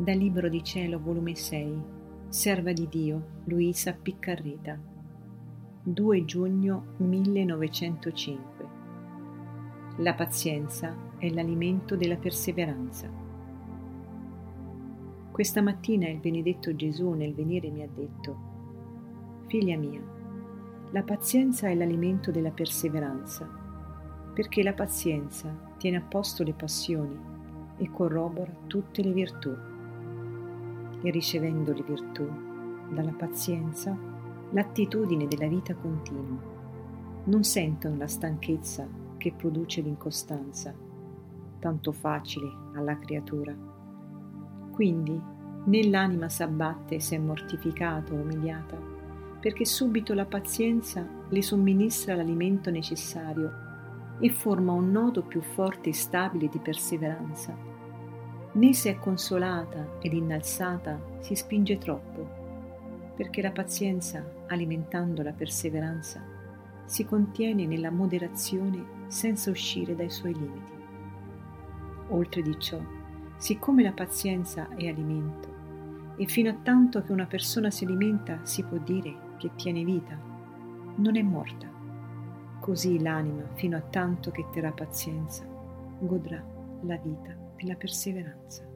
Dal Libro di Cielo, volume 6, Serva di Dio, Luisa Piccarreta, 2 giugno 1905. La pazienza è l'alimento della perseveranza. Questa mattina il benedetto Gesù nel venire mi ha detto, Figlia mia, la pazienza è l'alimento della perseveranza, perché la pazienza tiene a posto le passioni e corrobora tutte le virtù e ricevendo le virtù dalla pazienza l'attitudine della vita continua. Non sentono la stanchezza che produce l'incostanza, tanto facile alla creatura. Quindi né l'anima s'abbatte se è mortificata o umiliata, perché subito la pazienza le somministra l'alimento necessario e forma un nodo più forte e stabile di perseveranza né se è consolata ed innalzata si spinge troppo, perché la pazienza, alimentando la perseveranza, si contiene nella moderazione senza uscire dai suoi limiti. Oltre di ciò, siccome la pazienza è alimento, e fino a tanto che una persona si alimenta si può dire che tiene vita, non è morta. Così l'anima, fino a tanto che terrà pazienza, godrà la vita e la perseveranza.